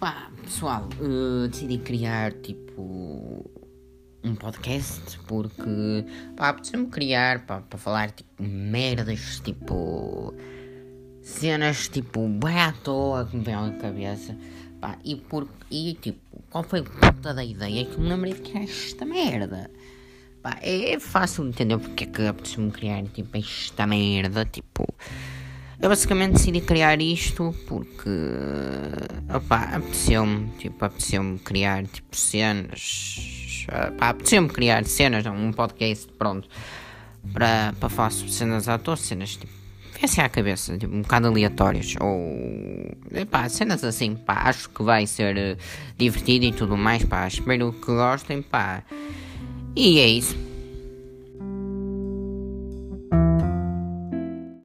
Pá, pessoal, uh, decidi criar tipo um podcast porque pá, apeteceu-me criar para falar tipo merdas, tipo cenas tipo bem à toa que me vem à cabeça. Pá, e, por, e tipo, qual foi a puta da ideia que me lembrei de criar esta merda? Pá, é, é fácil de entender porque é que apeteceu-me criar tipo esta merda, tipo. Eu basicamente decidi criar isto porque opá, apeteceu-me, tipo, apeteceu-me criar tipo cenas. Opá, apeteceu-me criar cenas, um podcast, pronto, para, para falar sobre cenas à toa, cenas tipo. Viessem à cabeça, tipo, um bocado aleatórias, ou. Epá, cenas assim, pá, acho que vai ser uh, divertido e tudo mais, pá, espero que gostem, pá. E é isso.